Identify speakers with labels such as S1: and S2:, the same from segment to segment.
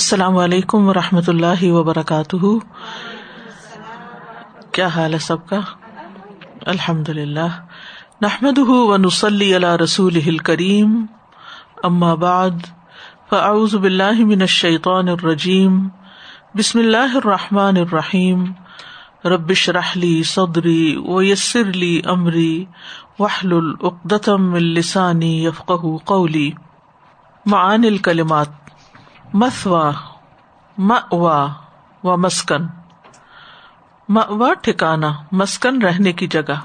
S1: السلام علیکم و رحمۃ اللہ وبرکاتہ۔ کیا حال ہے سب کا؟ الحمد للہ نحمد و نسلی اللہ رسول کریم بعد، فاعوذ باللہ من الشیطان الرجیم۔ بسم اللہ الرحمٰن الرحیم۔ ربش رحلی صدری و یسر علی عمری وحل العقدم السانی یفق قولی۔ معان الکلمات۔ مسوا موا و مسکن۔ موا ٹھکانا مسکن رہنے کی جگہ۔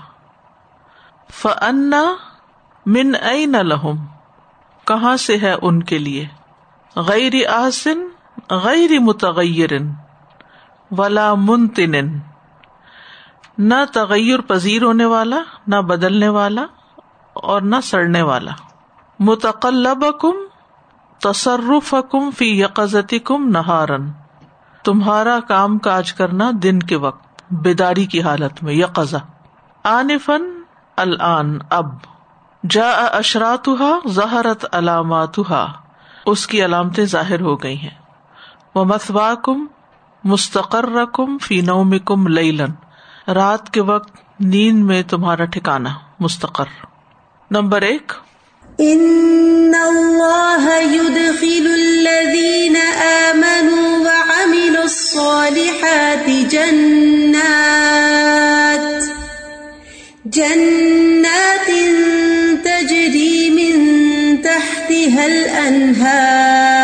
S1: فنا من نہ لہم کہاں سے ہے ان کے لیے؟ غیر آسن، غیر متغیر، ولا منتن۔ نہ تغیر پذیر ہونے والا، نہ بدلنے والا اور نہ سڑنے والا۔ متقلب کم تصرف کم فی یقزتی کم نہارن تمہارا کام کاج کرنا دن کے وقت، بیداری کی حالت میں یقزا آن فن الان، اب۔ جا اشرات ظہرت علامات اس کی علامتیں ظاہر ہو گئی ہیں۔ وہ مسوا کم مستقر کم فی نوم کم لن رات کے وقت، نیند میں تمہارا ٹھکانا مستقر۔ نمبر ایک
S2: ان اللہ يدخل الذين آمنوا وعملوا الصالحات جنات جنات تجري من تحتها الأنهار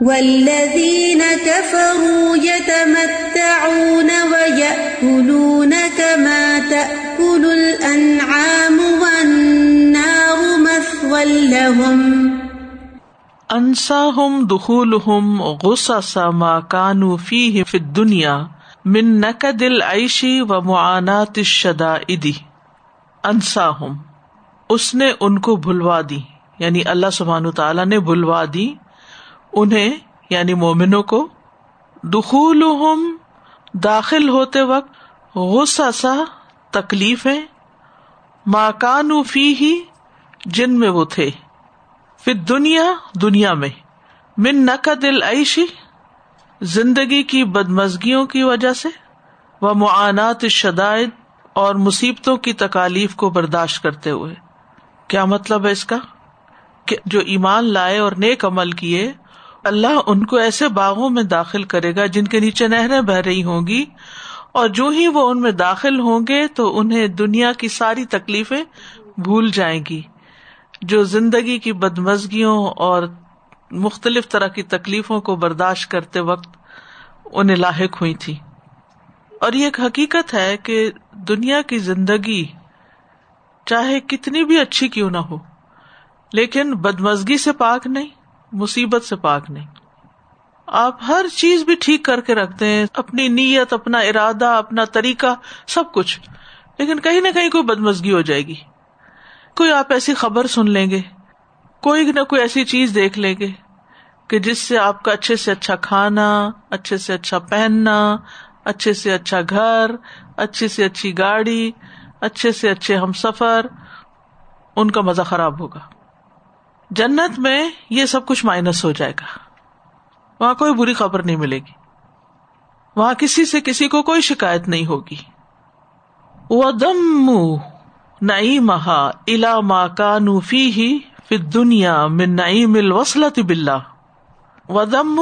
S2: والذين كفروا يتمتعون ويأكلون كما تأكل الأنعام
S1: انسا ہم دخول ما کانو فی فی دنیا من نقد العیشی و معانات شدا انسا اس نے ان کو بھلوا دی یعنی اللہ سبحان تعالیٰ نے بھلوا دی انہیں یعنی مومنوں کو۔ دخول داخل ہوتے وقت غصہ سا تکلیفیں۔ ماکانو فی ہی جن میں وہ تھے۔ پھر دنیا دنیا میں۔ من نقد العیشی زندگی کی بدمزگیوں کی وجہ سے۔ وہ معانات شدائد اور مصیبتوں کی تکالیف کو برداشت کرتے ہوئے۔ کیا مطلب ہے اس کا؟ کہ جو ایمان لائے اور نیک عمل کیے، اللہ ان کو ایسے باغوں میں داخل کرے گا جن کے نیچے نہریں بہ رہی ہوں گی۔ اور جو ہی وہ ان میں داخل ہوں گے، تو انہیں دنیا کی ساری تکلیفیں بھول جائیں گی۔ جو زندگی کی بدمزگیوں اور مختلف طرح کی تکلیفوں کو برداشت کرتے وقت انہیں لاحق ہوئی تھی۔ اور یہ ایک حقیقت ہے کہ دنیا کی زندگی چاہے کتنی بھی اچھی کیوں نہ ہو، لیکن بدمزگی سے پاک نہیں، مصیبت سے پاک نہیں۔ آپ ہر چیز بھی ٹھیک کر کے رکھتے ہیں، اپنی نیت، اپنا ارادہ، اپنا طریقہ، سب کچھ، لیکن کہیں نہ کہیں کوئی بدمزگی ہو جائے گی۔ کوئی آپ ایسی خبر سن لیں گے؟ کوئی نہ کوئی ایسی چیز دیکھ لیں گے کہ جس سے آپ کا اچھے سے اچھا کھانا، اچھے سے اچھا پہننا، اچھے سے اچھا گھر اچھی سے اچھی گاڑی، اچھے سے اچھے ہم سفر، ان کا مزہ خراب ہوگا۔ جنت میں یہ سب کچھ مائنس ہو جائے گا۔ وہاں کوئی بری خبر نہیں ملے گی۔ وہاں کسی سے کسی کو کوئی شکایت نہیں ہوگی۔ وہ دم نئی مہا الا ما کا نوفی ہی پھر دنیا میں نئی مل وسلط بلا ودم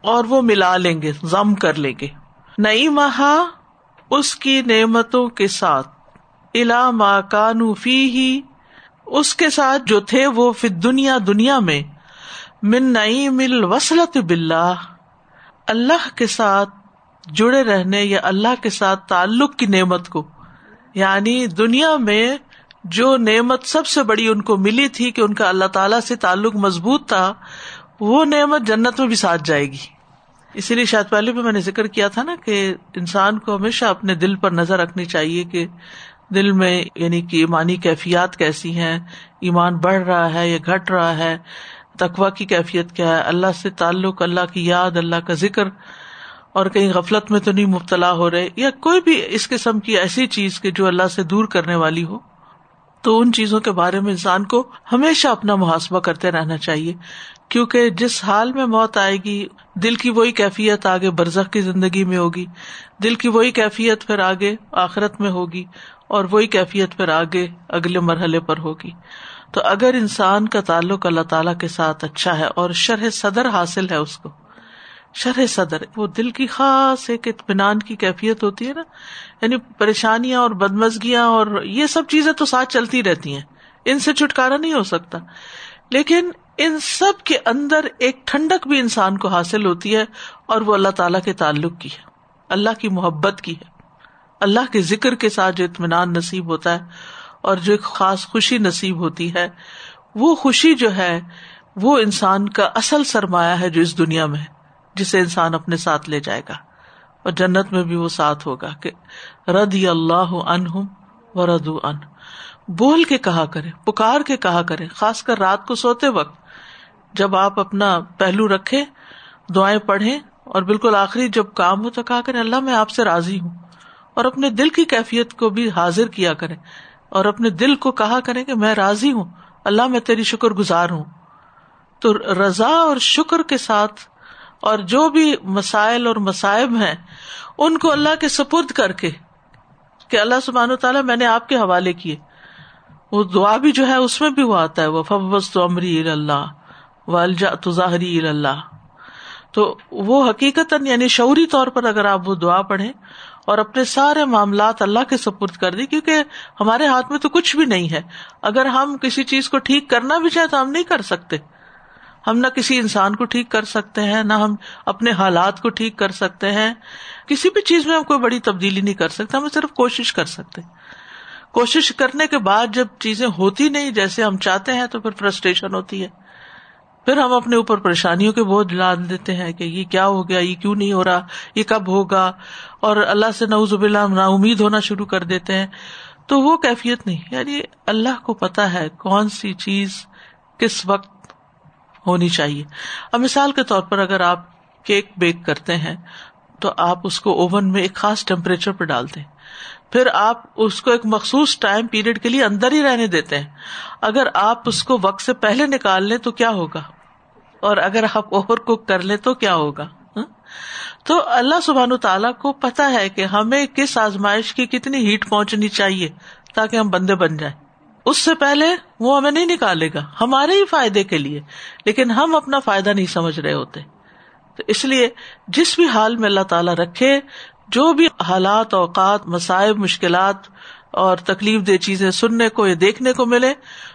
S1: اور وہ ملا لیں گے، ضم کر لیں گے۔ نئی مہا اس کی نعمتوں کے ساتھ۔ الا ما کا نوفی ہی اس کے ساتھ جو تھے وہ پھر دنیا دنیا میں۔ من نئی مل وسلط بلا اللہ کے ساتھ جڑے رہنے یا اللہ کے ساتھ تعلق کی نعمت کو۔ یعنی دنیا میں جو نعمت سب سے بڑی ان کو ملی تھی کہ ان کا اللہ تعالی سے تعلق مضبوط تھا، وہ نعمت جنت میں بھی ساتھ جائے گی۔ اسی لیے شاید پہلے بھی میں نے ذکر کیا تھا نا کہ انسان کو ہمیشہ اپنے دل پر نظر رکھنی چاہیے کہ دل میں یعنی کہ ایمانی کیفیات کیسی ہیں، ایمان بڑھ رہا ہے یا گھٹ رہا ہے تقوا کی کیفیت کیا ہے، اللہ سے تعلق، اللہ کی یاد، اللہ کا ذکر۔ اور کہیں غفلت میں تو نہیں مبتلا ہو رہے، یا کوئی بھی اس قسم کی ایسی چیز کے جو اللہ سے دور کرنے والی ہو، تو ان چیزوں کے بارے میں انسان کو ہمیشہ اپنا محاسبہ کرتے رہنا چاہیے، کیونکہ جس حال میں موت آئے گی، دل کی وہی کیفیت آگے برزخ کی زندگی میں ہوگی، دل کی وہی کیفیت پھر آگے آخرت میں ہوگی، اور وہی کیفیت پھر آگے اگلے مرحلے پر ہوگی۔ تو اگر انسان کا تعلق اللہ تعالی کے ساتھ اچھا ہے اور شرح صدر حاصل ہے اس کو شرح صدر، وہ دل کی خاص ایک اطمینان کی کیفیت ہوتی ہے نا۔ یعنی پریشانیاں اور بدمزگیاں اور یہ سب چیزیں تو ساتھ چلتی رہتی ہیں۔ ان سے چھٹکارا نہیں ہو سکتا۔ لیکن ان سب کے اندر ایک ٹھنڈک بھی انسان کو حاصل ہوتی ہے اور وہ اللہ تعالی کے تعلق کی ہے۔ اللہ کی محبت کی ہے۔ اللہ کے ذکر کے ساتھ جو اطمینان نصیب ہوتا ہے اور جو ایک خاص خوشی نصیب ہوتی ہے، وہ خوشی جو ہے، وہ انسان کا اصل سرمایہ ہے جو اس دنیا میں۔ ہے جسے انسان اپنے ساتھ لے جائے گا اور جنت میں بھی وہ ساتھ ہوگا کہ ردی اللہ ان و ردو ان بول کے کہا کرے پکار کے کہا کرے خاص کر رات کو سوتے وقت۔ جب آپ اپنا پہلو رکھے دعائیں پڑھیں اور بالکل آخری جب کام ہو تو کہا کریں، اللہ میں آپ سے راضی ہوں۔ اور اپنے دل کی کیفیت کو بھی حاضر کیا کریں۔ اور اپنے دل کو کہا کریں کہ میں راضی ہوں، اللہ میں تیری شکر گزار ہوں۔ تو رضا اور شکر کے ساتھ اور جو بھی مسائل اور مسائب ہیں، ان کو اللہ کے سپرد کر کے، کہ اللہ سبحان و تعالیٰ میں نے آپ کے حوالے کیے۔ وہ دعا بھی جو ہے، اس میں بھی وہ آتا ہے وہ فبس تو امری اللہ والجا تو ظاہری اللہ تو وہ حقیقت یعنی شعوری طور پر اگر آپ وہ دعا پڑھیں اور اپنے سارے معاملات اللہ کے سپرد کر دی کیونکہ ہمارے ہاتھ میں تو کچھ بھی نہیں ہے۔ اگر ہم کسی چیز کو ٹھیک کرنا بھی چاہے تو ہم نہیں کر سکتے۔ ہم نہ کسی انسان کو ٹھیک کر سکتے ہیں، نہ ہم اپنے حالات کو ٹھیک کر سکتے ہیں۔ کسی بھی چیز میں ہم کوئی بڑی تبدیلی نہیں کر سکتے ہم صرف کوشش کر سکتے کوشش کرنے کے بعد جب چیزیں ہوتی نہیں جیسے ہم چاہتے ہیں تو پھر فرسٹریشن ہوتی ہے۔ پھر ہم اپنے اوپر پریشانیوں کے بوجھ ڈال دیتے ہیں کہ یہ کیا ہو گیا، یہ کیوں نہیں ہو رہا، یہ کب ہوگا۔ اور اللہ سے نوز اللہ نا امید ہونا شروع کر دیتے ہیں۔ تو وہ کیفیت نہیں یعنی اللہ کو پتا ہے کون سی چیز کس وقت ہونی چاہیے۔ اب مثال کے طور پر اگر آپ کیک بیک کرتے ہیں، تو آپ اس کو اوون میں ایک خاص ٹیمپریچر پہ ڈالتے ہیں۔ پھر آپ اس کو ایک مخصوص ٹائم پیریڈ کے لیے اندر ہی رہنے دیتے ہیں۔ اگر آپ اس کو وقت سے پہلے نکال لیں تو کیا ہوگا؟ اور اگر آپ اوور کوک کر لیں تو کیا ہوگا؟ ہاں؟ تو اللہ سبحان تعالیٰ کو پتا ہے کہ ہمیں کس آزمائش کی کتنی ہیٹ پہنچنی چاہیے تاکہ ہم بندے بن جائیں۔ اس سے پہلے وہ ہمیں نہیں نکالے گا، ہمارے ہی فائدے کے لیے، لیکن ہم اپنا فائدہ نہیں سمجھ رہے ہوتے۔ تو اس لیے جس بھی حال میں اللہ تعالیٰ رکھے، جو بھی حالات، اوقات مسائب مشکلات اور تکلیف دہ چیزیں سننے کو یا دیکھنے کو ملے،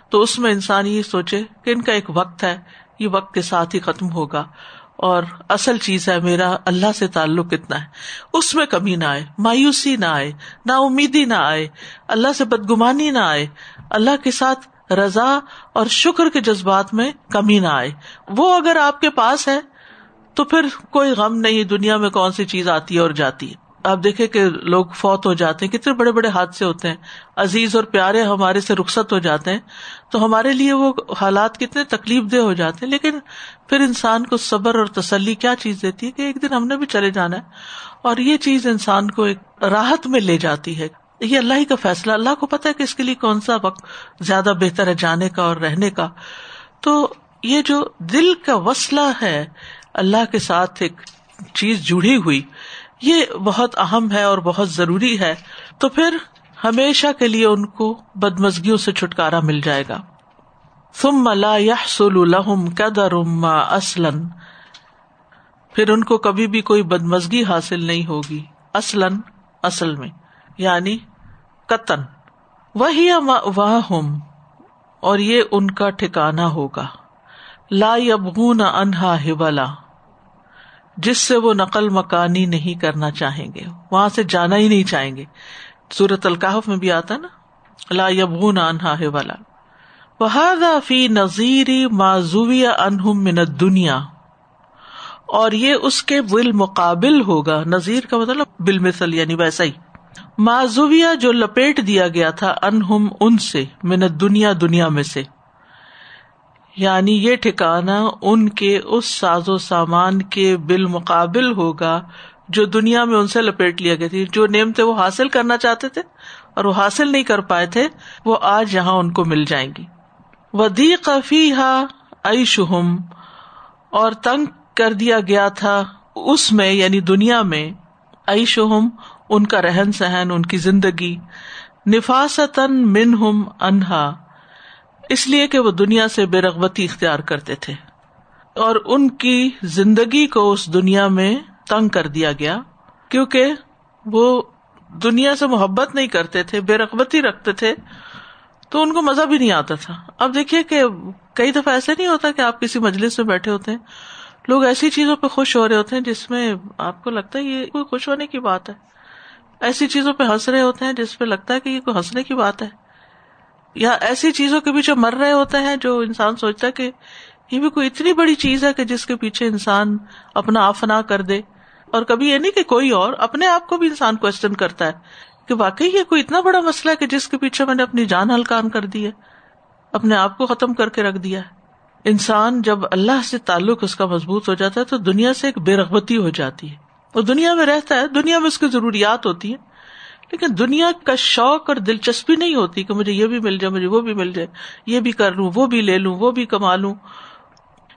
S1: تو اس میں انسان یہ سوچے کہ ان کا ایک وقت ہے، یہ وقت کے ساتھ ہی ختم ہوگا۔ اور اصل چیز ہے، میرا اللہ سے تعلق کتنا ہے۔ اس میں کمی نہ آئے، مایوسی نہ آئے نا امیدی نہ آئے، اللہ سے بدگمانی نہ آئے اللہ کے ساتھ رضا اور شکر کے جذبات میں کمی نہ آئے۔ وہ اگر آپ کے پاس ہے، تو پھر کوئی غم نہیں، دنیا میں کون سی چیز آتی ہے اور جاتی ہے۔ آپ دیکھیں کہ لوگ فوت ہو جاتے ہیں، کتنے بڑے بڑے حادثے ہوتے ہیں۔ عزیز اور پیارے ہمارے سے رخصت ہو جاتے ہیں، تو ہمارے لیے وہ حالات کتنے تکلیف دہ ہو جاتے ہیں۔ لیکن پھر انسان کو صبر اور تسلی کیا چیز دیتی ہے؟ کہ ایک دن ہم نے بھی چلے جانا ہے۔ اور یہ چیز انسان کو ایک راحت میں لے جاتی ہے۔ یہ اللہ ہی کا فیصلہ، اللہ کو پتا ہے کہ اس کے لیے کون سا وقت زیادہ بہتر ہے جانے کا اور رہنے کا۔ تو یہ جو دل کا وسلہ ہے، اللہ کے ساتھ ایک چیز جڑی ہوئی، یہ بہت اہم ہے اور بہت ضروری ہے۔ تو پھر ہمیشہ کے لیے ان کو بدمزگیوں سے چھٹکارا مل جائے گا۔ ثم لا يحصل لهم قدر ما اصلا۔ پھر ان کو کبھی بھی کوئی بدمزگی حاصل نہیں ہوگی، اصلاً، اصل میں۔ یعنی قطن وہی ہم اور یہ ان کا ٹھکانا ہوگا۔ لا یبغون انہا ہبلا جس سے وہ نقل مکانی نہیں کرنا چاہیں گے۔ وہاں سے جانا ہی نہیں چاہیں گے۔ سورت القاف میں بھی آتا نا۔ لا یبغون انہا ہبلا وہادا فی نذیری معذویہ انہم من دنیا اور یہ اس کے بالمقابل ہوگا۔ نذیر کا مطلب بالمثل یعنی ویسا ہی۔ معذویہ جو لپیٹ دیا گیا تھا، انہم ان سے، من دنیا دنیا میں سے۔ یعنی یہ ٹھکانا ان کے اس ساز و سامان کے بالمقابل ہوگا جو دنیا میں ان سے لپیٹ لیا گیا تھی جو نیم تھے وہ حاصل کرنا چاہتے تھے اور وہ حاصل نہیں کر پائے تھے، وہ آج یہاں ان کو مل جائیں گی۔ ودی قفی ہا شہم اور تنگ کر دیا گیا تھا اس میں یعنی دنیا میں عیشہم ان کا رہن سہن، ان کی زندگی نفاستن منہم انہا، اس لیے کہ وہ دنیا سے بے رغبتی اختیار کرتے تھے۔ اور ان کی زندگی کو اس دنیا میں تنگ کر دیا گیا، کیونکہ وہ دنیا سے محبت نہیں کرتے تھے، بے رغبتی رکھتے تھے، تو ان کو مزہ بھی نہیں آتا تھا۔ اب دیکھیے کہ کئی دفعہ ایسا نہیں ہوتا کہ آپ کسی مجلس میں بیٹھے ہوتے ہیں، لوگ ایسی چیزوں پہ خوش ہو رہے ہوتے ہیں جس میں آپ کو لگتا ہے یہ کوئی خوش ہونے کی بات ہے۔ ایسی چیزوں پہ ہنس رہے ہوتے ہیں جس پہ لگتا ہے کہ یہ کوئی ہنسنے کی بات ہے۔ یا ایسی چیزوں کے پیچھے مر رہے ہوتے ہیں جو انسان سوچتا ہے کہ یہ بھی کوئی اتنی بڑی چیز ہے کہ جس کے پیچھے انسان اپنا آفنا کر دے۔ اور کبھی یہ نہیں کہ کوئی اور اپنے آپ کو بھی انسان کوشچن کرتا ہے کہ واقعی یہ کوئی اتنا بڑا مسئلہ ہے کہ جس کے پیچھے میں نے اپنی جان ہلکان کر دی ہے، اپنے آپ کو ختم کر کے رکھ دیا ہے۔ انسان جب اللہ سے تعلق اس کا مضبوط ہو جاتا ہے تو دنیا سے ایک بے رغبتی ہو جاتی ہے۔ وہ دنیا میں رہتا ہے، دنیا میں اس کی ضروریات ہوتی ہیں، لیکن دنیا کا شوق اور دلچسپی نہیں ہوتی کہ مجھے یہ بھی مل جائے، مجھے وہ بھی مل جائے، یہ بھی کر لوں، وہ بھی لے لوں، وہ بھی کما لوں۔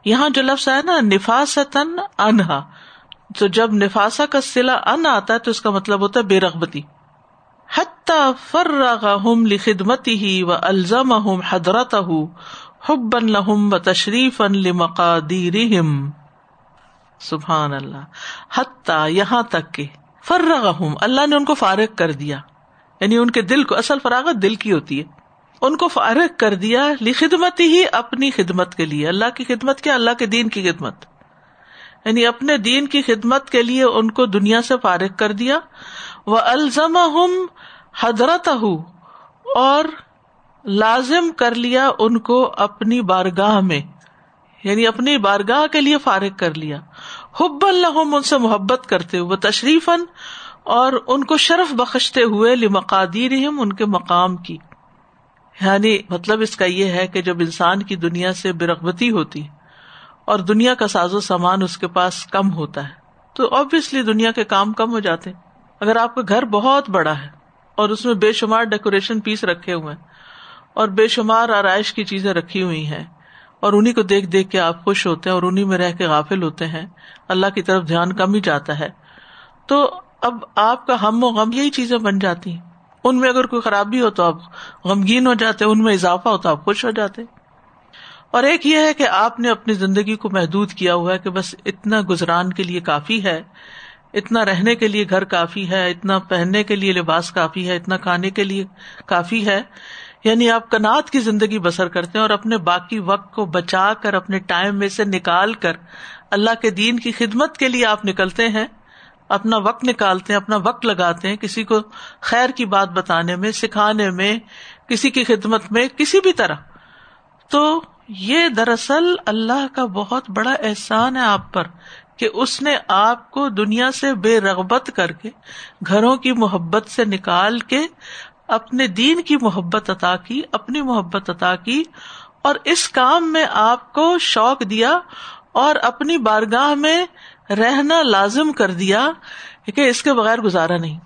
S1: یہاں جو لفظ ہے نا، نفاستن انہا، تو جب نفاسا کا سلا ان آتا ہے تو اس کا مطلب ہوتا ہے بے رغبتی۔ حتیٰ فرغہم لخدمتی ہی و الزم حضرت حب لہم و تشریف ان لمقادیرہم۔ سبحان اللہ۔ حتیٰ یہاں تک کہ فرغہم، اللہ نے ان کو فارغ کر دیا۔ یعنی ان کے دل کو، اصل فراغت دل کی ہوتی ہے۔ ان کو فارغ کر دیا لخدمت ہی اپنی خدمت کے لیے۔ اللہ کی خدمت کیا؟ اللہ کے دین کی خدمت۔ یعنی اپنے دین کی خدمت کے لیے ان کو دنیا سے فارغ کر دیا۔ وہ الزم ہم حضرت اور لازم کر لیا ان کو اپنی بارگاہ میں۔ یعنی اپنی بارگاہ کے لیے فارغ کر لیا۔ حب اللہ ان سے محبت کرتے ہوئے تشریف اور ان کو شرف بخشتے ہوئے لمقادیر ان کے مقام کی۔ یعنی مطلب اس کا یہ ہے کہ جب انسان کی دنیا سے برغبتی ہوتی، اور دنیا کا ساز و سامان اس کے پاس کم ہوتا ہے، تو آبیسلی دنیا کے کام کم ہو جاتے۔ اگر آپ کا گھر بہت بڑا ہے، اور اس میں بے شمار ڈیکوریشن پیس رکھے ہوئے اور بے شمار آرائش کی چیزیں رکھی ہوئی ہیں اور انہیں کو دیکھ دیکھ کے آپ خوش ہوتے ہیں اور انہیں میں رہ کے غافل ہوتے ہیں۔ اللہ کی طرف دھیان کم ہی جاتا ہے۔ تو اب آپ کا ہم و غم یہی چیزیں بن جاتی ہیں۔ ان میں اگر کوئی خرابی ہو تو آپ غمگین ہو جاتے ان میں اضافہ ہو تو آپ خوش ہو جاتے اور ایک یہ ہے کہ آپ نے اپنی زندگی کو محدود کیا ہوا ہے کہ بس اتنا گزران کے لیے کافی ہے، اتنا رہنے کے لیے گھر کافی ہے، اتنا پہننے کے لیے لباس کافی ہے، اتنا کھانے کے لیے کافی ہے۔ یعنی آپ کنات کی زندگی بسر کرتے ہیں اور اپنے باقی وقت کو بچا کر اپنے ٹائم میں سے نکال کر اللہ کے دین کی خدمت کے لیے آپ نکلتے ہیں، اپنا وقت نکالتے ہیں، اپنا وقت لگاتے ہیں کسی کو خیر کی بات بتانے میں، سکھانے میں، کسی کی خدمت میں، کسی بھی طرح۔ تو یہ دراصل اللہ کا بہت بڑا احسان ہے آپ پر کہ اس نے آپ کو دنیا سے بے رغبت کر کے، گھروں کی محبت سے نکال کے اپنے دین کی محبت عطا کی، اپنی محبت عطا کی اور اس کام میں آپ کو شوق دیا اور اپنی بارگاہ میں رہنا لازم کر دیا کہ اس کے بغیر گزارا نہیں،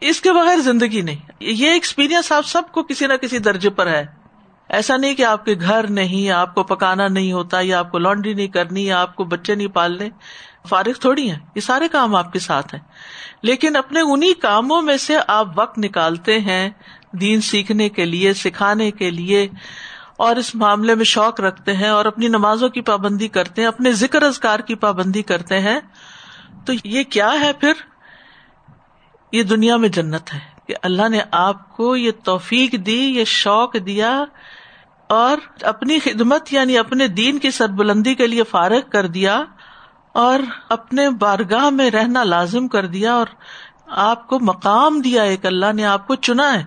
S1: اس کے بغیر زندگی نہیں۔ یہ ایکسپیرئنس آپ سب کو کسی نہ کسی درجے پر ہے۔ ایسا نہیں کہ آپ کے گھر نہیں، آپ کو پکانا نہیں ہوتا یا آپ کو لانڈری نہیں کرنی یا آپ کو بچے نہیں پالنے۔ فارغ تھوڑی ہیں، یہ سارے کام آپ کے ساتھ ہیں۔ لیکن اپنے انہیں کاموں میں سے آپ وقت نکالتے ہیں دین سیکھنے کے لیے، سکھانے کے لیے، اور اس معاملے میں شوق رکھتے ہیں اور اپنی نمازوں کی پابندی کرتے ہیں، اپنے ذکر ازکار کی پابندی کرتے ہیں۔ تو یہ کیا ہے پھر؟ یہ دنیا میں جنت ہے کہ اللہ نے آپ کو یہ توفیق دی، یہ شوق دیا اور اپنی خدمت یعنی اپنے دین کی سربلندی کے لیے فارغ کر دیا۔ اور اپنے بارگاہ میں رہنا لازم کر دیا اور آپ کو مقام دیا ایک اللہ نے، آپ کو چنا ہے۔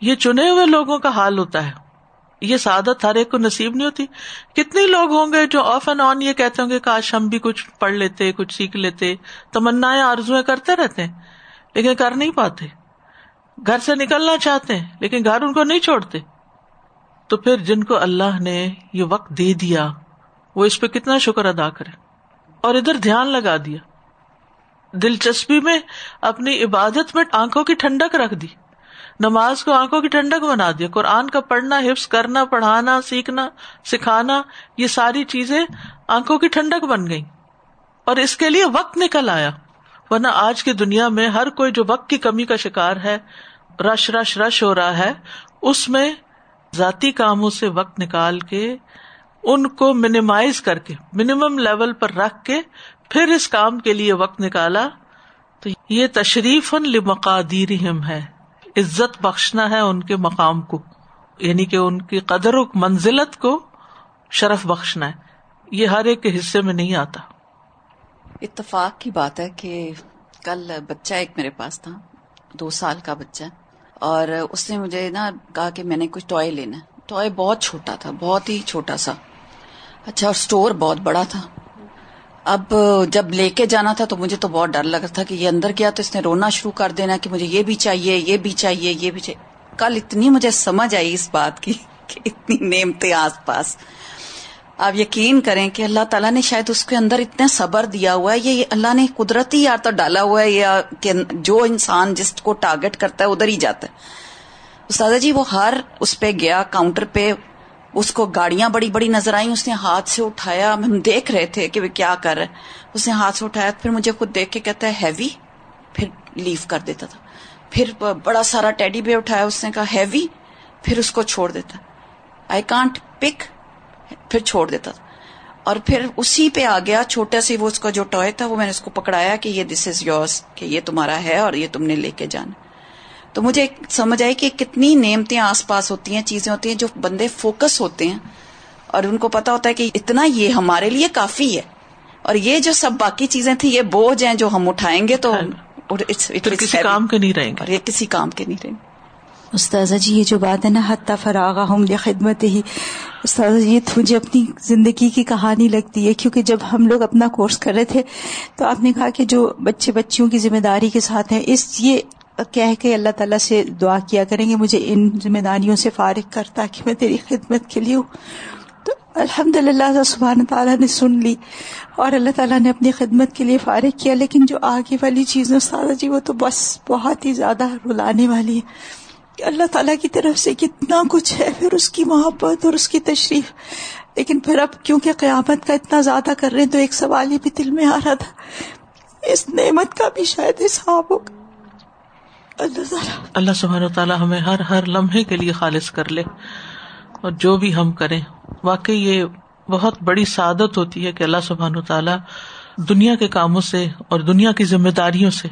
S1: یہ چنے ہوئے لوگوں کا حال ہوتا ہے۔ یہ سعادت ہر ایک کو نصیب نہیں ہوتی۔ کتنے لوگ ہوں گے جو آف اینڈ آن یہ کہتے ہوں گے، کاش ہم بھی کچھ پڑھ لیتے، کچھ سیکھ لیتے تمنا آرزویں کرتے رہتے ہیں، لیکن کر نہیں پاتے۔ گھر سے نکلنا چاہتے ہیں، لیکن گھر ان کو نہیں چھوڑتے۔ تو پھر جن کو اللہ نے یہ وقت دے دیا، وہ اس پہ کتنا شکر ادا کرے اور ادھر دھیان لگا دیا۔ دلچسپی میں اپنی عبادت میں آنکھوں کی ٹھنڈک رکھ دی۔ نماز کو آنکھوں کی ٹھنڈک بنا دیا۔ قرآن کا پڑھنا، حفظ کرنا، پڑھانا، سیکھنا، سکھانا، یہ ساری چیزیں آنکھوں کی ٹھنڈک بن گئی اور اس کے لیے وقت نکل آیا۔ ورنہ آج کی دنیا میں ہر کوئی جو وقت کی کمی کا شکار ہے، رش رش رش ہو رہا ہے، اس میں ذاتی کاموں سے وقت نکال کے ان کو منیمائز کر کے منیمم لیول پر رکھ کے پھر اس کام کے لیے وقت نکالا۔ تو یہ تشریف لمقادیر ہے۔ عزت بخشنا ہے ان کے مقام کو۔ یعنی کہ ان کی قدر و منزلت کو شرف بخشنا ہے۔ یہ ہر ایک کے حصے میں نہیں آتا۔
S3: اتفاق کی بات ہے کہ کل بچہ ایک میرے پاس تھا، دو سال کا بچہ۔ اور اس نے مجھے نا کہا کہ میں نے کچھ ٹوائے لینا ٹوائے بہت چھوٹا تھا، بہت ہی چھوٹا سا۔ اچھا اور اسٹور بہت بڑا تھا۔ اب جب لے کے جانا تھا تو مجھے تو بہت ڈر لگا تھا کہ یہ اندر گیا تو اس نے رونا شروع کر دینا کہ مجھے یہ بھی چاہیے، یہ بھی چاہیے، یہ بھی چاہیے۔ کل اتنی مجھے سمجھ آئی اس بات کی کہ اتنی نعمتیں آس پاس۔ آپ یقین کریں کہ اللہ تعالیٰ نے شاید اس کے اندر اتنا صبر دیا ہوا ہے، یہ اللہ نے قدرتی یا تو ڈالا ہوا ہے، یا کہ جو انسان جس کو ٹارگٹ کرتا ہے، ادھر ہی جاتا ہے۔ استاذہ جی وہ ہر اس پہ گیا کاؤنٹر پہ اس کو گاڑیاں بڑی بڑی نظر آئیں، اس نے ہاتھ سے اٹھایا۔ ہم دیکھ رہے تھے کہ وہ کیا کر رہے اس نے ہاتھ سے اٹھایا، پھر مجھے خود دیکھ کے کہتا ہے ہیوی پھر لیو کر دیتا تھا۔ پھر بڑا سارا ٹیڈی بے اٹھایا، اس نے کہا ہیوی پھر اس کو چھوڑ دیتا۔ آئی کانٹ پک پھر چھوڑ دیتا تھا۔ اور پھر اسی پہ آ گیا، چھوٹا سی وہ اس کا جو ٹوائے تھا، وہ میں نے اس کو پکڑایا کہ یہ دس از یورس کہ یہ تمہارا ہے اور یہ تم نے لے کے جانا۔ تو مجھے سمجھ آئی کہ کتنی نعمتیں آس پاس ہوتی ہیں چیزیں ہوتی ہیں جو بندے فوکس ہوتے ہیں۔ اور ان کو پتا ہوتا ہے کہ اتنا یہ ہمارے لیے کافی ہے۔ اور یہ جو سب باقی چیزیں تھیں یہ بوجھ ہیں جو ہم اٹھائیں گے تو
S1: کسی کام کے نہیں رہیں گے۔
S3: اور یہ کسی کام کے نہیں رہیں گے۔
S4: استاذہ جی یہ جو بات ہے نا حتیٰ فراغ ہوں یا خدمت ہی استاذہ جی یہ مجھے اپنی زندگی کی کہانی لگتی ہے کیونکہ جب ہم لوگ اپنا کورس کر رہے تھے تو آپ نے کہا کہ جو بچے بچیوں کی ذمہ داری کے ساتھ ہیں اس یہ کہہ کے اللہ تعالیٰ سے دعا کیا کریں گے؟ مجھے ان ذمہ داریوں سے فارغ کر تاکہ میں تیری خدمت کے لیے ہوں۔ تو الحمد للہ سبحان تعالیٰ نے سن لی اور اللہ تعالیٰ نے اپنی خدمت کے لیے فارغ کیا۔ لیکن جو آگے والی چیزیں استاذہ جی وہ تو بس بہت ہی زیادہ رلانے والی ہے کہ اللہ تعالیٰ کی طرف سے کتنا کچھ ہے، پھر اس کی محبت اور اس کی تشریف۔ لیکن پھر اب کیونکہ قیامت کا اتنا زیادہ کر رہے ہیں تو ایک سوال یہ بھی دل میں آ رہا تھا، اس نعمت کا بھی شاید حساب ہوگا۔
S1: اللہ سبحانہ تعالیٰ ہمیں ہر ہر لمحے کے لیے خالص کر لے اور جو بھی ہم کریں۔ واقعی یہ بہت بڑی سعادت ہوتی ہے کہ اللہ سبحان تعالیٰ دنیا کے کاموں سے اور دنیا کی ذمہ داریوں سے،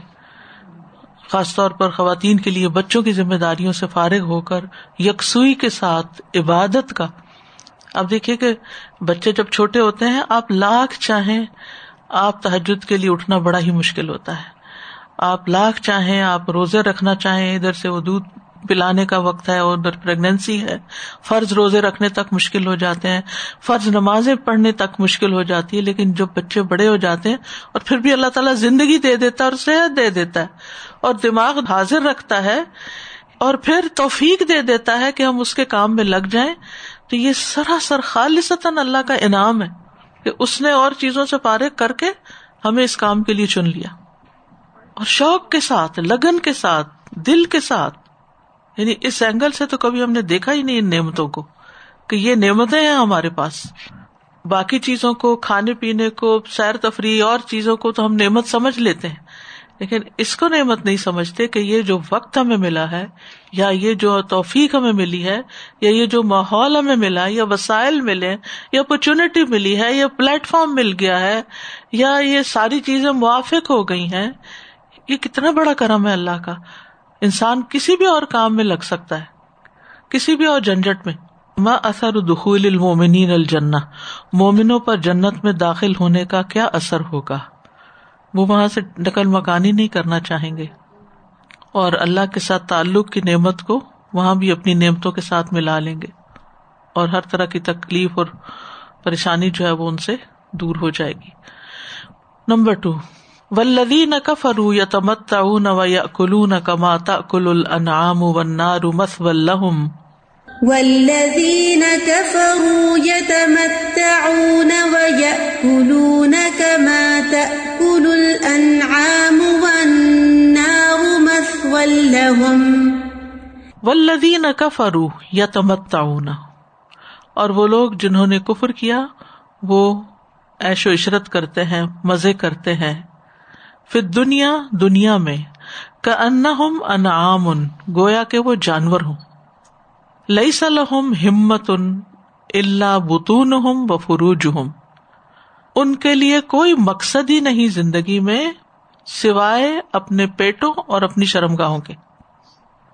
S1: خاص طور پر خواتین کے لیے بچوں کی ذمہ داریوں سے فارغ ہو کر یکسوئی کے ساتھ عبادت کا۔ اب دیکھیے کہ بچے جب چھوٹے ہوتے ہیں، آپ لاکھ چاہیں آپ تحجد کے لیے اٹھنا بڑا ہی مشکل ہوتا ہے۔ آپ لاکھ چاہیں، آپ روزے رکھنا چاہیں، ادھر سے وہ دودھ پلانے کا وقت ہے اور ادھر پرگنسی ہے، فرض روزے رکھنے تک مشکل ہو جاتے ہیں، فرض نمازیں پڑھنے تک مشکل ہو جاتی ہے، لیکن جب بچے بڑے ہو جاتے ہیں اور پھر بھی اللہ تعالیٰ زندگی دے دیتا ہے اور صحت دے دیتا ہے اور دماغ حاضر رکھتا ہے اور پھر توفیق دے دیتا ہے کہ ہم اس کے کام میں لگ جائیں، تو یہ سراسر خالصتاً اللہ کا انعام ہے کہ اس نے اور چیزوں سے فارغ کر کے ہمیں اس کام کے لیے چن لیا۔ اور شوق کے ساتھ، لگن کے ساتھ، دل کے ساتھ۔ یعنی اس اینگل سے تو کبھی ہم نے دیکھا ہی نہیں ان نعمتوں کو، کہ یہ نعمتیں ہیں ہمارے پاس۔ باقی چیزوں کو، کھانے پینے کو، سیر تفریح، اور چیزوں کو تو ہم نعمت سمجھ لیتے ہیں۔ لیکن اس کو نعمت نہیں سمجھتے کہ یہ جو وقت ہمیں ملا ہے، یا یہ جو توفیق ہمیں ملی ہے، یا یہ جو ماحول ہمیں ملا، یا وسائل ملے، یا اپرچونٹی ملی ہے، یا پلیٹ فارم مل گیا ہے، یا یہ ساری چیزیں موافق ہو گئی ہیں۔ یہ کتنا بڑا کرم ہے اللہ کا۔ انسان کسی بھی اور کام میں لگ سکتا ہے۔ کسی بھی اور جھنجٹ میں۔ ما اثر دخول المومنین الجنہ۔ مومنوں پر جنت میں داخل ہونے کا کیا اثر ہوگا؟ وہ وہاں سے نقل مکانی نہیں کرنا چاہیں گے۔ اور اللہ کے ساتھ تعلق کی نعمت کو وہاں بھی اپنی نعمتوں کے ساتھ ملا لیں گے۔ اور ہر طرح کی تکلیف اور پریشانی جو ہے وہ ان سے دور ہو جائے گی۔ Number two. ولدین کفرو یا تمت و یا کلون کما تل الانعام والنار مثوى لهم.
S2: والذين كفروا يتمتعون ويأكلون كما تأكل الأنعام والنار مثوى لهم.
S1: یا اور وہ لوگ جنہوں نے کفر کیا وہ ایش و عشرت کرتے ہیں مزے کرتے ہیں۔ پھر دنیا دنیا میں کا انعام، گویا کہ وہ جانور ہوں۔ لئی سلحم ہمت ان اللہ بتون ہوں و فروج ہوں ان کے لیے کوئی مقصد ہی نہیں زندگی میں سوائے اپنے پیٹوں اور اپنی شرم گاہوں کے۔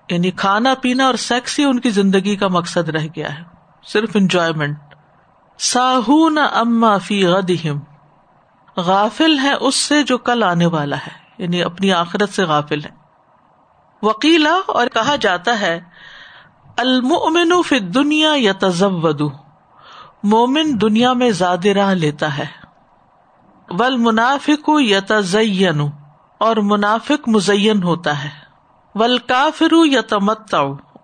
S1: یعنی کھانا پینا اور سیکس ہی ان کی زندگی کا مقصد رہ گیا ہے۔ صرف انجوائےمنٹ ساہون اما فی غدہم۔ غافل ہے اس سے جو کل آنے والا ہے یعنی اپنی آخرت سے غافل ہے۔ وکیلا اور کہا جاتا ہے، المؤمن فی دنیا یا تزود مومن دنیا میں زیادہ راہ لیتا ہے۔ ول منافق یا تزین اور منافق مزین ہوتا ہے۔ ول کافر یا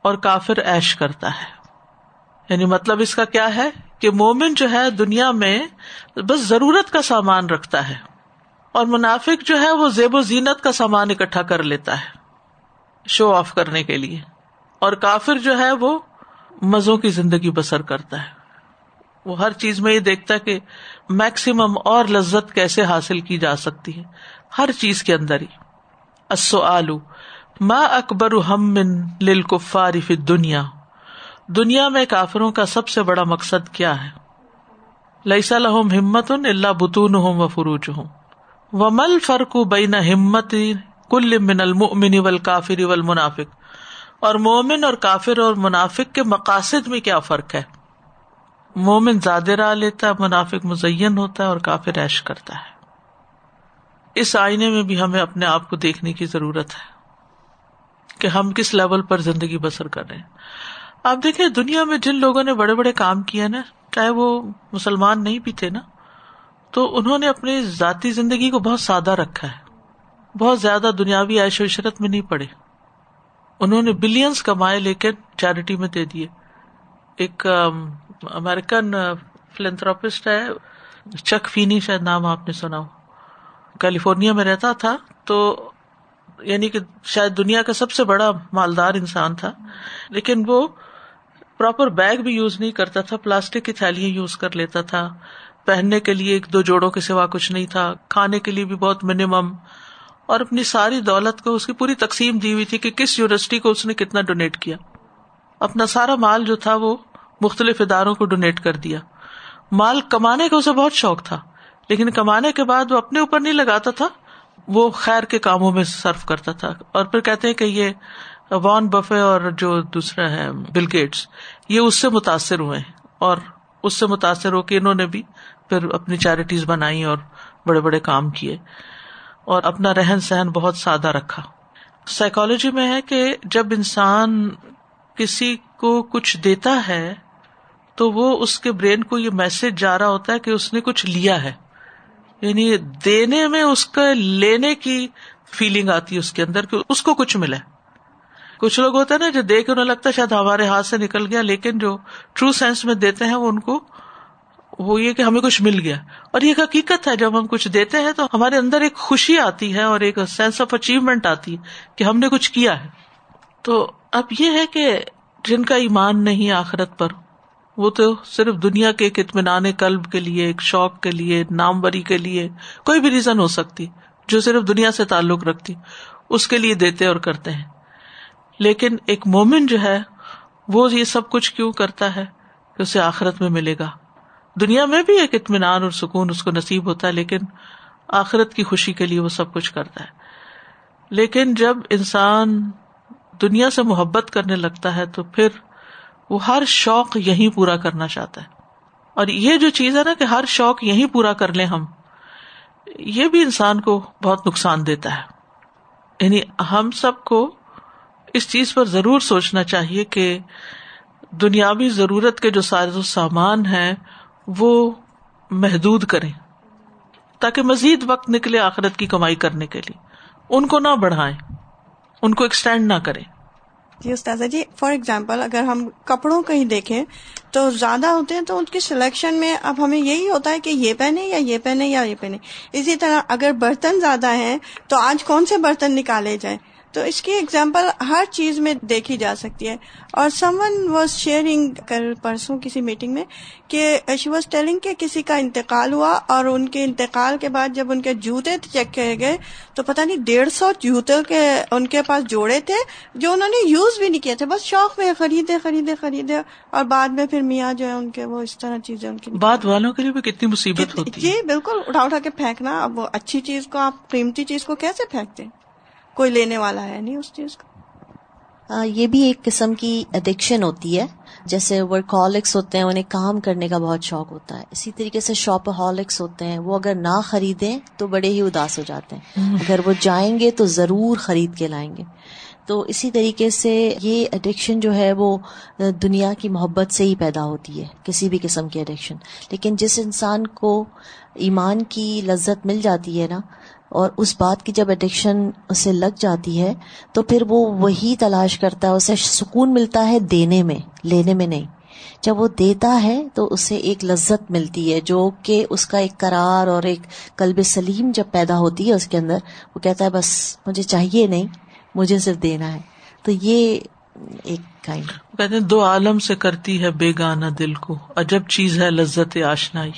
S1: اور کافر ایش کرتا ہے۔ یعنی مطلب اس کا کیا ہے کہ مومن جو ہے دنیا میں بس ضرورت کا سامان رکھتا ہے اور منافق جو ہے وہ زیب و زینت کا سامان اکٹھا کر لیتا ہے شو آف کرنے کے لیے اور کافر جو ہے وہ مزوں کی زندگی بسر کرتا ہے وہ ہر چیز میں یہ دیکھتا ہے کہ میکسیمم اور لذت کیسے حاصل کی جا سکتی ہے ہر چیز کے اندر ہی۔ اسو آلو ماں اکبر ہم للکفار فی دنیا دنیا میں کافروں کا سب سے بڑا مقصد کیا ہے؟ لئیسا لہم ہمت ان اللہ بتون ہوں و فروج ہوں و مل فرق بین ہمت کل من المؤمن والکافر والمنافق۔ اور مومن اور کافر اور منافق کے مقاصد میں کیا فرق ہے؟ مومن زیادہ راہ لیتا ہے، منافق مزین ہوتا ہے اور کافر ایش کرتا ہے۔ اس آئینے میں بھی ہمیں اپنے آپ کو دیکھنے کی ضرورت ہے کہ ہم کس لیول پر زندگی بسر کر رہے ہیں۔ آپ دیکھیں، دنیا میں جن لوگوں نے بڑے بڑے کام کیے نا، چاہے وہ مسلمان نہیں بھی تھے نا، تو انہوں نے اپنی ذاتی زندگی کو بہت سادہ رکھا ہے۔ بہت زیادہ دنیاوی عیش و عشرت میں نہیں پڑے۔ انہوں نے بلینس کمائے لیکن چیریٹی میں دے دیے۔ ایک امیرکن فلنتھراپسٹ ہے، چک فینی شاید نام آپ نے سنا ہو۔ کیلیفورنیا میں رہتا تھا، تو یعنی کہ شاید دنیا کا سب سے بڑا مالدار انسان تھا، لیکن وہ پراپر بیگ بھی یوز نہیں کرتا تھا، پلاسٹک کی تھیلیاں یوز کر لیتا تھا۔ پہننے کے لیے ایک دو جوڑوں کے سوا کچھ نہیں تھا۔ کھانے کے لیے بھی بہت منیمم اور اپنی ساری دولت کو اس کی پوری تقسیم دی ہوئی تھی کہ کس یونیورسٹی کو اس نے کتنا ڈونیٹ کیا۔ اپنا سارا مال جو تھا وہ مختلف اداروں کو ڈونیٹ کر دیا۔ مال کمانے کا اسے بہت شوق تھا، لیکن کمانے کے بعد وہ اپنے اوپر نہیں لگاتا تھا، وہ خیر کے کاموں میں صرف کرتا تھا۔ اور پھر کہتے ہیں کہ یہ وان بفے اور جو دوسرا ہے بل گیٹس، یہ اس سے متاثر ہوئے اور اس سے متاثر ہو کے انہوں نے بھی پھر اپنی چیریٹیز بنائی اور بڑے بڑے کام کیے اور اپنا رہن سہن بہت سادہ رکھا۔ سائیکولوجی میں ہے کہ جب انسان کسی کو کچھ دیتا ہے تو وہ اس کے برین کو یہ میسج جا رہا ہوتا ہے کہ اس نے کچھ لیا ہے۔ یعنی دینے میں اس کا لینے کی فیلنگ آتی ہے اس کے اندر کہ اس کو کچھ ملا کچھ لوگ ہوتے ہیں نا جو دے کے انہیں لگتا ہے شاید ہمارے ہاتھ سے نکل گیا، لیکن جو ٹرو سینس میں دیتے ہیں، وہ ان کو، وہ یہ کہ ہمیں کچھ مل گیا۔ اور یہ حقیقت ہے، جب ہم کچھ دیتے ہیں تو ہمارے اندر ایک خوشی آتی ہے اور ایک سینس آف اچیومنٹ آتی ہے کہ ہم نے کچھ کیا ہے۔ تو اب یہ ہے کہ جن کا ایمان نہیں آخرت پر، وہ تو صرف دنیا کے ایک اطمینان قلب کے لیے، ایک شوق کے لیے نام بری کے لیے کوئی بھی ریزن ہو سکتی، جو صرف دنیا سے تعلق رکھتی، اس کے لیے دیتے اور کرتے ہیں۔ لیکن ایک مومن جو ہے، وہ یہ سب کچھ کیوں کرتا ہے کہ اسے آخرت میں ملے گا؟ دنیا میں بھی ایک اطمینان اور سکون اس کو نصیب ہوتا ہے، لیکن آخرت کی خوشی کے لیے وہ سب کچھ کرتا ہے۔ لیکن جب انسان دنیا سے محبت کرنے لگتا ہے، تو پھر وہ ہر شوق یہی پورا کرنا چاہتا ہے۔ اور یہ جو چیز ہے نا کہ ہر شوق یہی پورا کر لیں ہم، یہ بھی انسان کو بہت نقصان دیتا ہے۔ یعنی ہم سب کو اس چیز پر ضرور سوچنا چاہیے کہ دنیاوی ضرورت کے جو سارے سامان ہیں، وہ محدود کریں۔ تاکہ مزید وقت نکلے آخرت کی کمائی کرنے کے لیے۔ ان کو نہ بڑھائیں، ان کو ایکسٹینڈ نہ کریں۔
S5: جی استاذہ جی فار ایگزامپل اگر ہم کپڑوں کہیں دیکھیں، تو زیادہ ہوتے ہیں تو ان کی سلیکشن میں اب ہمیں یہی ہوتا ہے کہ یہ پہنے یا یہ پہنے یا یہ پہنے اسی طرح اگر برتن زیادہ ہیں، تو آج کون سے برتن نکالے جائیں؟ تو اس کی اگزامپل ہر چیز میں دیکھی جا سکتی ہے۔ اور سم ون واز شیئرنگ کل پرسوں کسی میٹنگ میں کہ شی واز ٹیلنگ کہ کسی کا انتقال ہوا اور ان کے انتقال کے بعد جب ان کے جوتے چیک کیے گئے تو پتہ نہیں ڈیڑھ سو جوتے کے ان کے پاس جوڑے تھے جو انہوں نے یوز بھی نہیں کیے تھے بس شوق میں خریدے خریدے خریدے اور بعد میں پھر میاں جو ہے ان کے وہ اس طرح چیزیں ان کی
S1: بعد والوں کے لیے بھی کتنی مصیبت ہوتی ہے۔
S5: جی بالکل اٹھا اٹھا کے پھینکنا۔ اب وہ اچھی چیز کو آپ قیمتی چیز کو کیسے پھینکتے؟ کوئی لینے والا ہے نہیں اس چیز
S6: آ، یہ بھی ایک قسم کی اڈکشن ہوتی ہے۔ جیسے ورک ہالکس ہوتے ہیں انہیں کام کرنے کا بہت شوق ہوتا ہے۔ اسی طریقے سے شاپ ہالکس ہوتے ہیں۔ وہ اگر نہ خریدیں تو بڑے ہی اداس ہو جاتے ہیں۔ اگر وہ جائیں گے تو ضرور خرید کے لائیں گے۔ تو اسی طریقے سے یہ اڈکشن جو ہے وہ دنیا کی محبت سے ہی پیدا ہوتی ہے۔ کسی بھی قسم کی اڈکشن لیکن جس انسان کو ایمان کی لذت مل جاتی ہے نا اور اس بات کی جب اڈکشن اسے لگ جاتی ہے، تو پھر وہ وہی تلاش کرتا ہے، اسے سکون ملتا ہے دینے میں، لینے میں نہیں۔ جب وہ دیتا ہے، تو اسے ایک لذت ملتی ہے، جو کہ اس کا ایک قرار اور ایک قلب سلیم جب پیدا ہوتی ہے اس کے اندر، وہ کہتا ہے، بس، مجھے چاہیے نہیں، مجھے صرف دینا ہے۔ تو یہ ایک کائنڈ
S1: کہتے ہیں، دو عالم سے کرتی ہے بے گانا دل کو، عجب چیز ہے لذت آشنائی۔